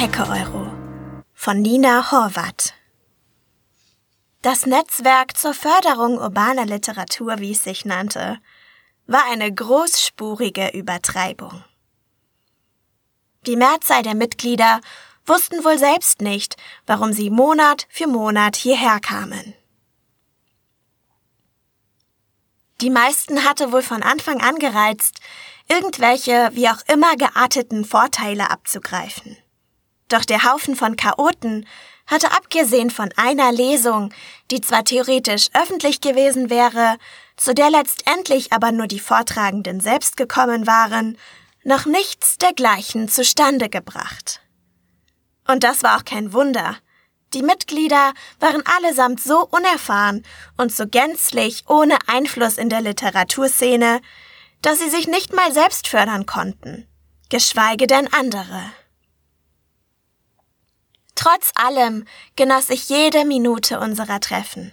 Hecke-Euro von Nina Horvath. Das Netzwerk zur Förderung urbaner Literatur, wie es sich nannte, war eine großspurige Übertreibung. Die Mehrzahl der Mitglieder wussten wohl selbst nicht, warum sie Monat für Monat hierher kamen. Die meisten hatte wohl von Anfang an gereizt, irgendwelche wie auch immer gearteten Vorteile abzugreifen. Doch der Haufen von Chaoten hatte abgesehen von einer Lesung, die zwar theoretisch öffentlich gewesen wäre, zu der letztendlich aber nur die Vortragenden selbst gekommen waren, noch nichts dergleichen zustande gebracht. Und das war auch kein Wunder. Die Mitglieder waren allesamt so unerfahren und so gänzlich ohne Einfluss in der Literaturszene, dass sie sich nicht mal selbst fördern konnten, geschweige denn andere. Trotz allem genoss ich jede Minute unserer Treffen.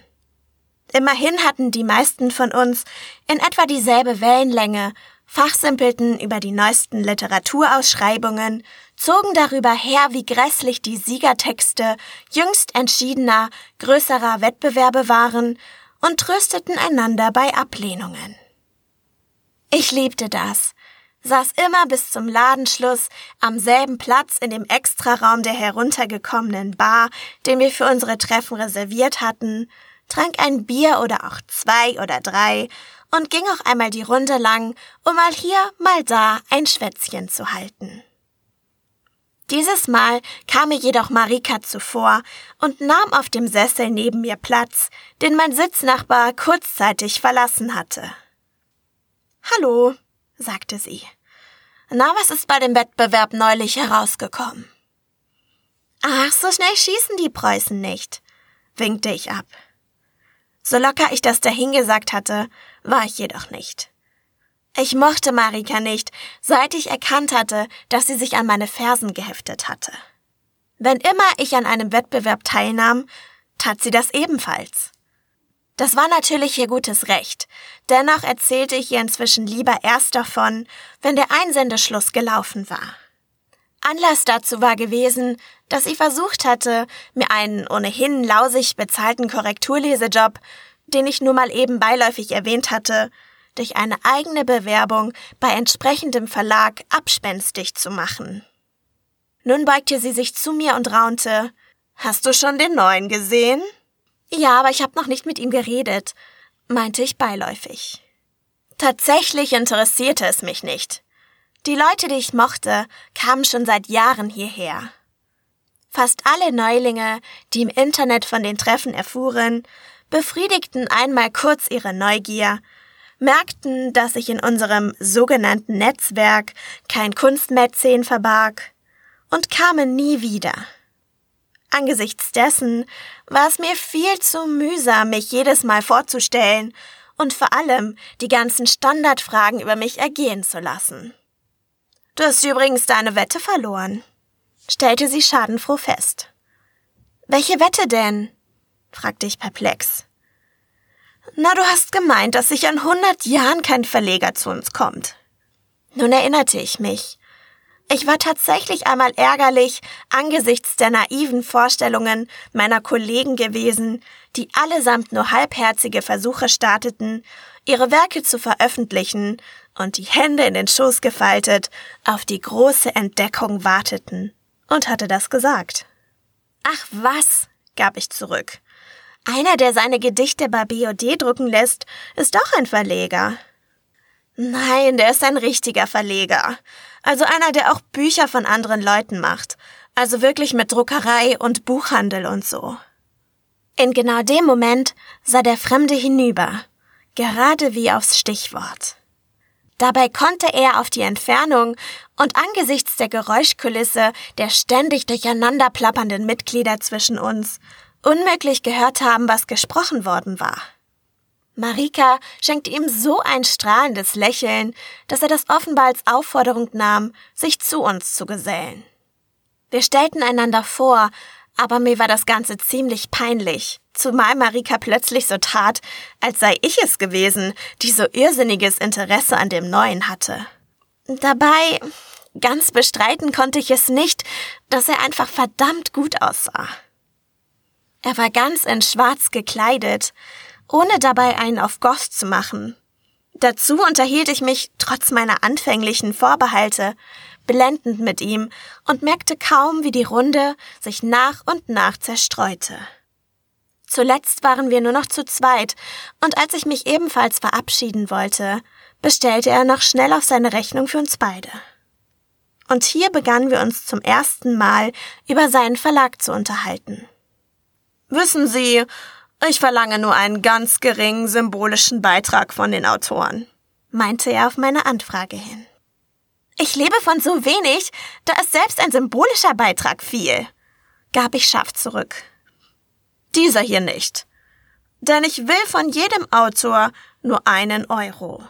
Immerhin hatten die meisten von uns in etwa dieselbe Wellenlänge, fachsimpelten über die neuesten Literaturausschreibungen, zogen darüber her, wie grässlich die Siegertexte jüngst entschiedener, größerer Wettbewerbe waren und trösteten einander bei Ablehnungen. Ich liebte das, saß immer bis zum Ladenschluss am selben Platz in dem Extraraum der heruntergekommenen Bar, den wir für unsere Treffen reserviert hatten, trank ein Bier oder auch zwei oder drei und ging auch einmal die Runde lang, um mal hier, mal da ein Schwätzchen zu halten. Dieses Mal kam mir jedoch Marika zuvor und nahm auf dem Sessel neben mir Platz, den mein Sitznachbar kurzzeitig verlassen hatte. Hallo, sagte sie. Na, was ist bei dem Wettbewerb neulich herausgekommen? Ach, so schnell schießen die Preußen nicht, winkte ich ab. So locker ich das dahingesagt hatte, war ich jedoch nicht. Ich mochte Marika nicht, seit ich erkannt hatte, dass sie sich an meine Fersen geheftet hatte. Wenn immer ich an einem Wettbewerb teilnahm, tat sie das ebenfalls. Das war natürlich ihr gutes Recht. Dennoch erzählte ich ihr inzwischen lieber erst davon, wenn der Einsendeschluss gelaufen war. Anlass dazu war gewesen, dass sie versucht hatte, mir einen ohnehin lausig bezahlten Korrekturlesejob, den ich nur mal eben beiläufig erwähnt hatte, durch eine eigene Bewerbung bei entsprechendem Verlag abspenstig zu machen. Nun beugte sie sich zu mir und raunte Hast du schon den neuen gesehen? Ja, aber ich habe noch nicht mit ihm geredet, meinte ich beiläufig. Tatsächlich interessierte es mich nicht. Die Leute, die ich mochte, kamen schon seit Jahren hierher. Fast alle Neulinge, die im Internet von den Treffen erfuhren, befriedigten einmal kurz ihre Neugier, merkten, dass sich in unserem sogenannten Netzwerk kein Kunstmäzen verbarg und kamen nie wieder. Angesichts dessen war es mir viel zu mühsam, mich jedes Mal vorzustellen und vor allem die ganzen Standardfragen über mich ergehen zu lassen. Du hast übrigens deine Wette verloren, stellte sie schadenfroh fest. Welche Wette denn? fragte ich perplex. Na, du hast gemeint, dass sich an hundert Jahren kein Verleger zu uns kommt. Nun erinnerte ich mich. Ich war tatsächlich einmal ärgerlich angesichts der naiven Vorstellungen meiner Kollegen gewesen, die allesamt nur halbherzige Versuche starteten, ihre Werke zu veröffentlichen und die Hände in den Schoß gefaltet auf die große Entdeckung warteten, und hatte das gesagt. Ach was, gab ich zurück. Einer, der seine Gedichte bei BOD drucken lässt, ist doch ein Verleger. Nein, der ist ein richtiger Verleger. Also einer, der auch Bücher von anderen Leuten macht. Also wirklich mit Druckerei und Buchhandel und so. In genau dem Moment sah der Fremde hinüber, gerade wie aufs Stichwort. Dabei konnte er auf die Entfernung und angesichts der Geräuschkulisse der ständig durcheinander plappernden Mitglieder zwischen uns unmöglich gehört haben, was gesprochen worden war. Marika schenkte ihm so ein strahlendes Lächeln, dass er das offenbar als Aufforderung nahm, sich zu uns zu gesellen. Wir stellten einander vor, aber mir war das Ganze ziemlich peinlich, zumal Marika plötzlich so tat, als sei ich es gewesen, die so irrsinniges Interesse an dem Neuen hatte. Dabei Ganz bestreiten konnte ich es nicht, dass er einfach verdammt gut aussah. Er war ganz in Schwarz gekleidet, ohne dabei einen auf Goth zu machen. Dazu unterhielt ich mich, trotz meiner anfänglichen Vorbehalte, blendend mit ihm und merkte kaum, wie die Runde sich nach und nach zerstreute. Zuletzt waren wir nur noch zu zweit, und als ich mich ebenfalls verabschieden wollte, bestellte er noch schnell auf seine Rechnung für uns beide. Und hier begannen wir uns zum ersten Mal über seinen Verlag zu unterhalten. Wissen Sie, ich verlange nur einen ganz geringen symbolischen Beitrag von den Autoren, meinte er auf meine Anfrage hin. Ich lebe von so wenig, da ist selbst ein symbolischer Beitrag viel, gab ich scharf zurück. Dieser hier nicht. Denn ich will von jedem Autor nur einen Euro.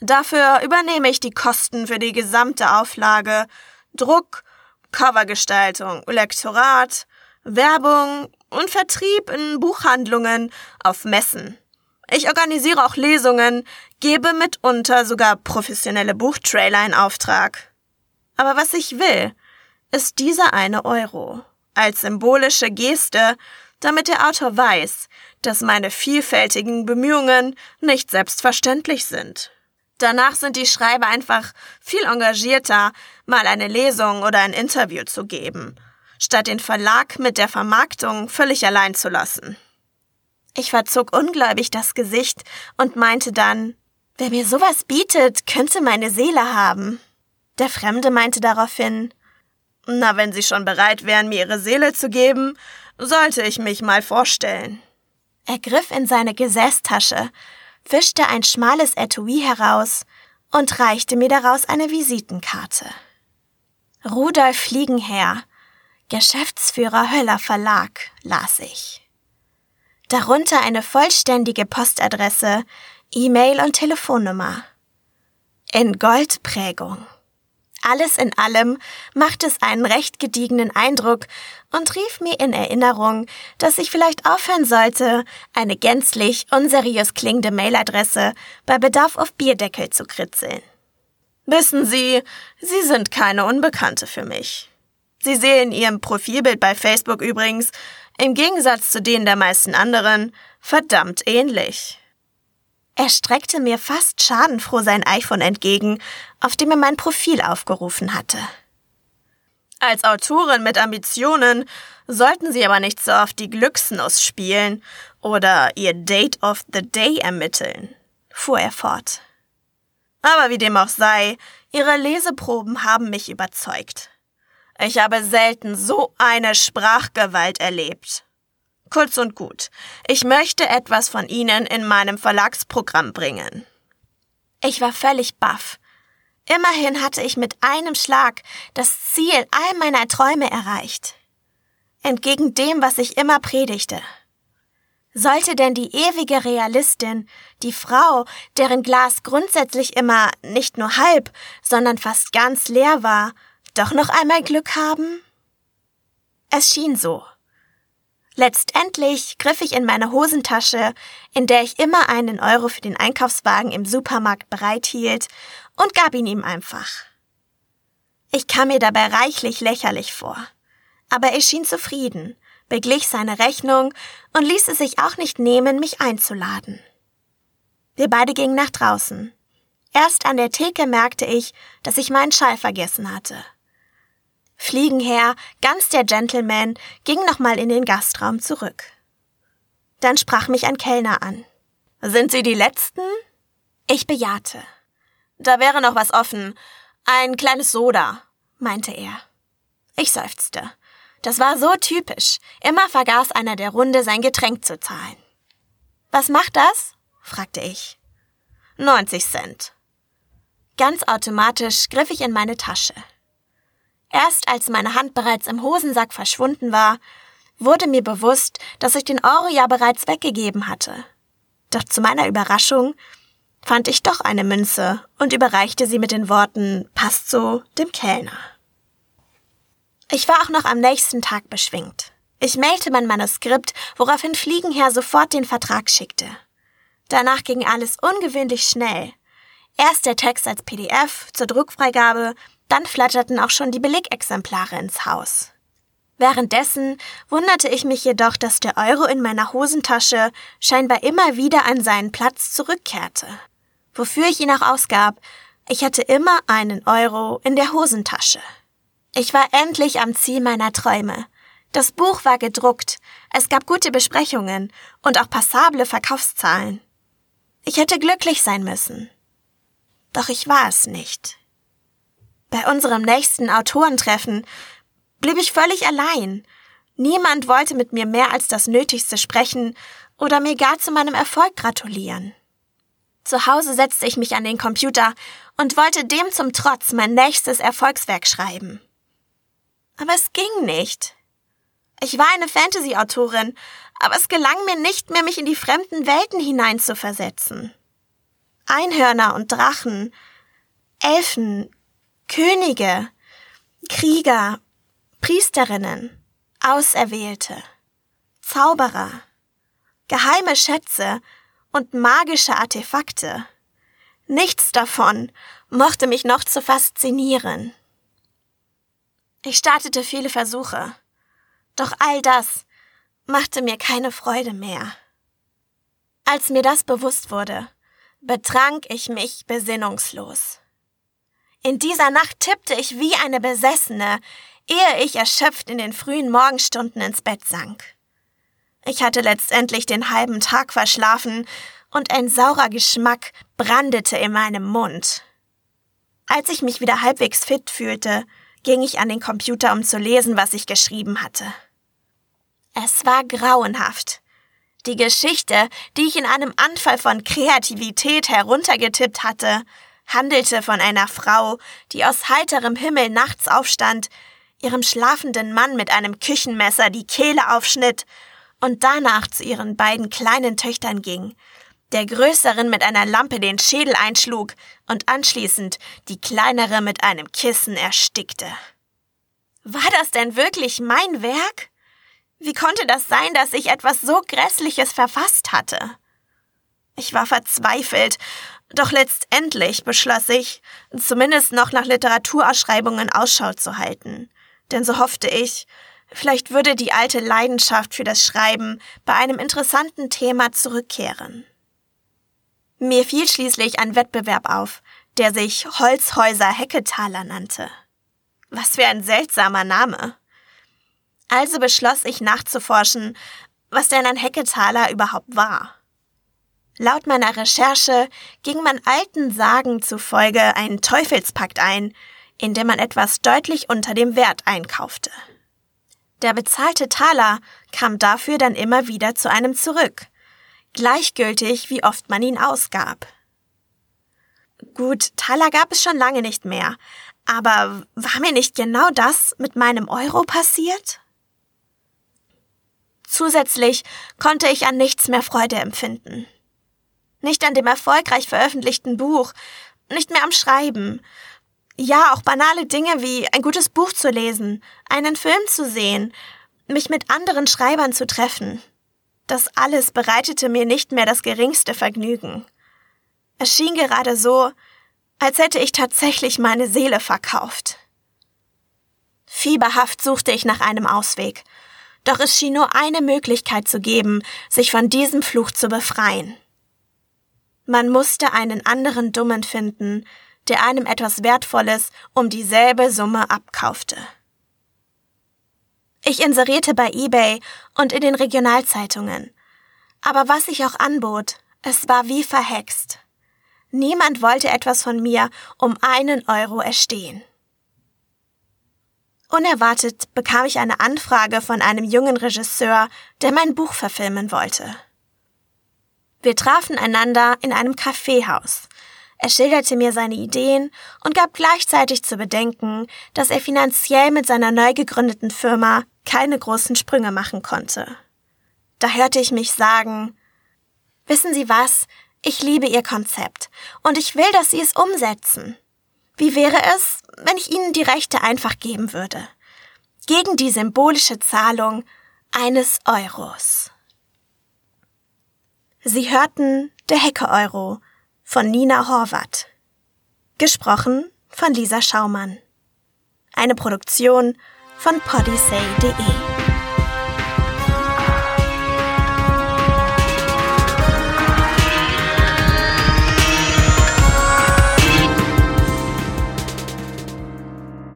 Dafür übernehme ich die Kosten für die gesamte Auflage, Druck, Covergestaltung, Lektorat, Werbung und Vertrieb in Buchhandlungen, auf Messen. Ich organisiere auch Lesungen, gebe mitunter sogar professionelle Buchtrailer in Auftrag. Aber was ich will, ist dieser eine Euro als symbolische Geste, damit der Autor weiß, dass meine vielfältigen Bemühungen nicht selbstverständlich sind. Danach sind die Schreiber einfach viel engagierter, mal eine Lesung oder ein Interview zu geben, statt den Verlag mit der Vermarktung völlig allein zu lassen. Ich verzog ungläubig das Gesicht und meinte dann, wer mir sowas bietet, könnte meine Seele haben. Der Fremde meinte daraufhin, na, wenn Sie schon bereit wären, mir Ihre Seele zu geben, sollte ich mich mal vorstellen. Er griff in seine Gesäßtasche wischte ein schmales Etui heraus und reichte mir daraus eine Visitenkarte. Rudolf Fliegenherr, Geschäftsführer Höller Verlag, las ich. Darunter eine vollständige Postadresse, E-Mail und Telefonnummer. In Goldprägung. Alles in allem macht es einen recht gediegenen Eindruck und rief mir in Erinnerung, dass ich vielleicht aufhören sollte, eine gänzlich unseriös klingende Mailadresse bei Bedarf auf Bierdeckel zu kritzeln. Wissen Sie, Sie sind keine Unbekannte für mich. Sie sehen Ihrem Profilbild bei Facebook übrigens, im Gegensatz zu denen der meisten anderen, verdammt ähnlich. Er streckte mir fast schadenfroh sein iPhone entgegen, auf dem er mein Profil aufgerufen hatte. Als Autorin mit Ambitionen sollten Sie aber nicht so oft die Glücksnuss spielen oder Ihr Date of the Day ermitteln, fuhr er fort. Aber wie dem auch sei, Ihre Leseproben haben mich überzeugt. Ich habe selten so eine Sprachgewalt erlebt. Kurz und gut, ich möchte etwas von Ihnen in meinem Verlagsprogramm bringen. Ich war völlig baff. Immerhin hatte ich mit einem Schlag das Ziel all meiner Träume erreicht. Entgegen dem, was ich immer predigte. Sollte denn die ewige Realistin, die Frau, deren Glas grundsätzlich immer nicht nur halb, sondern fast ganz leer war, doch noch einmal Glück haben? Es schien so. Letztendlich griff ich in meine Hosentasche, in der ich immer einen Euro für den Einkaufswagen im Supermarkt bereithielt, und gab ihn ihm einfach. Ich kam mir dabei reichlich lächerlich vor. Aber er schien zufrieden, beglich seine Rechnung und ließ es sich auch nicht nehmen, mich einzuladen. Wir beide gingen nach draußen. Erst an der Theke merkte ich, dass ich meinen Schall vergessen hatte. Fliegenherr, ganz der Gentleman, ging nochmal in den Gastraum zurück. Dann sprach mich ein Kellner an. Sind Sie die Letzten? Ich bejahte. Da wäre noch was offen. Ein kleines Soda, meinte er. Ich seufzte. Das war so typisch. Immer vergaß einer der Runde sein Getränk zu zahlen. Was macht das? fragte ich. 90 Cent. Ganz automatisch griff ich in meine Tasche. Erst als meine Hand bereits im Hosensack verschwunden war, wurde mir bewusst, dass ich den Euro ja bereits weggegeben hatte. Doch zu meiner Überraschung fand ich doch eine Münze und überreichte sie mit den Worten passt so dem Kellner. Ich war auch noch am nächsten Tag beschwingt. Ich mailte mein Manuskript, woraufhin Fliegenherr sofort den Vertrag schickte. Danach ging alles ungewöhnlich schnell. Erst der Text als PDF zur Druckfreigabe, Dann flatterten auch schon die Billigexemplare ins Haus. Währenddessen wunderte ich mich jedoch, dass der Euro in meiner Hosentasche scheinbar immer wieder an seinen Platz zurückkehrte. Wofür ich ihn auch ausgab, ich hatte immer einen Euro in der Hosentasche. Ich war endlich am Ziel meiner Träume. Das Buch war gedruckt, es gab gute Besprechungen und auch passable Verkaufszahlen. Ich hätte glücklich sein müssen. Doch ich war es nicht. Bei unserem nächsten Autorentreffen blieb ich völlig allein. Niemand wollte mit mir mehr als das Nötigste sprechen oder mir gar zu meinem Erfolg gratulieren. Zu Hause setzte ich mich an den Computer und wollte dem zum Trotz mein nächstes Erfolgswerk schreiben. Aber es ging nicht. Ich war eine Fantasy-Autorin, aber es gelang mir nicht mehr, mich in die fremden Welten hineinzuversetzen. Einhörner und Drachen, Elfen, Könige, Krieger, Priesterinnen, Auserwählte, Zauberer, geheime Schätze und magische Artefakte. Nichts davon mochte mich noch zu faszinieren. Ich startete viele Versuche, doch all das machte mir keine Freude mehr. Als mir das bewusst wurde, betrank ich mich besinnungslos. In dieser Nacht tippte ich wie eine Besessene, ehe ich erschöpft in den frühen Morgenstunden ins Bett sank. Ich hatte letztendlich den halben Tag verschlafen und ein saurer Geschmack brandete in meinem Mund. Als ich mich wieder halbwegs fit fühlte, ging ich an den Computer, um zu lesen, was ich geschrieben hatte. Es war grauenhaft. Die Geschichte, die ich in einem Anfall von Kreativität heruntergetippt hatte, handelte von einer Frau, die aus heiterem Himmel nachts aufstand, ihrem schlafenden Mann mit einem Küchenmesser die Kehle aufschnitt und danach zu ihren beiden kleinen Töchtern ging, der größeren mit einer Lampe den Schädel einschlug und anschließend die kleinere mit einem Kissen erstickte. War das denn wirklich mein Werk? Wie konnte das sein, dass ich etwas so Grässliches verfasst hatte? Ich war verzweifelt, doch letztendlich beschloss ich, zumindest noch nach Literaturausschreibungen Ausschau zu halten. Denn so hoffte ich, vielleicht würde die alte Leidenschaft für das Schreiben bei einem interessanten Thema zurückkehren. Mir fiel schließlich ein Wettbewerb auf, der sich Holzhäuser Hecketaler nannte. Was für ein seltsamer Name. Also beschloss ich nachzuforschen, was denn ein Hecketaler überhaupt war. Laut meiner Recherche ging man alten Sagen zufolge einen Teufelspakt ein, in dem man etwas deutlich unter dem Wert einkaufte. Der bezahlte Taler kam dafür dann immer wieder zu einem zurück, gleichgültig wie oft man ihn ausgab. Gut, Taler gab es schon lange nicht mehr, aber war mir nicht genau das mit meinem Euro passiert? Zusätzlich konnte ich an nichts mehr Freude empfinden. Nicht an dem erfolgreich veröffentlichten Buch, nicht mehr am Schreiben. Ja, auch banale Dinge wie ein gutes Buch zu lesen, einen Film zu sehen, mich mit anderen Schreibern zu treffen. Das alles bereitete mir nicht mehr das geringste Vergnügen. Es schien gerade so, als hätte ich tatsächlich meine Seele verkauft. Fieberhaft suchte ich nach einem Ausweg, doch es schien nur eine Möglichkeit zu geben, sich von diesem Fluch zu befreien. Man musste einen anderen Dummen finden, der einem etwas Wertvolles um dieselbe Summe abkaufte. Ich inserierte bei eBay und in den Regionalzeitungen. Aber was ich auch anbot, es war wie verhext. Niemand wollte etwas von mir um einen Euro erstehen. Unerwartet bekam ich eine Anfrage von einem jungen Regisseur, der mein Buch verfilmen wollte. Wir trafen einander in einem Kaffeehaus. Er schilderte mir seine Ideen und gab gleichzeitig zu bedenken, dass er finanziell mit seiner neu gegründeten Firma keine großen Sprünge machen konnte. Da hörte ich mich sagen, Wissen Sie was? Ich liebe Ihr Konzept und ich will, dass Sie es umsetzen. Wie wäre es, wenn ich Ihnen die Rechte einfach geben würde? Gegen die symbolische Zahlung eines Euros. Sie hörten Der Hecke-Euro von Nina Horvath. Gesprochen von Lisa Schaumann. Eine Produktion von podyssey.de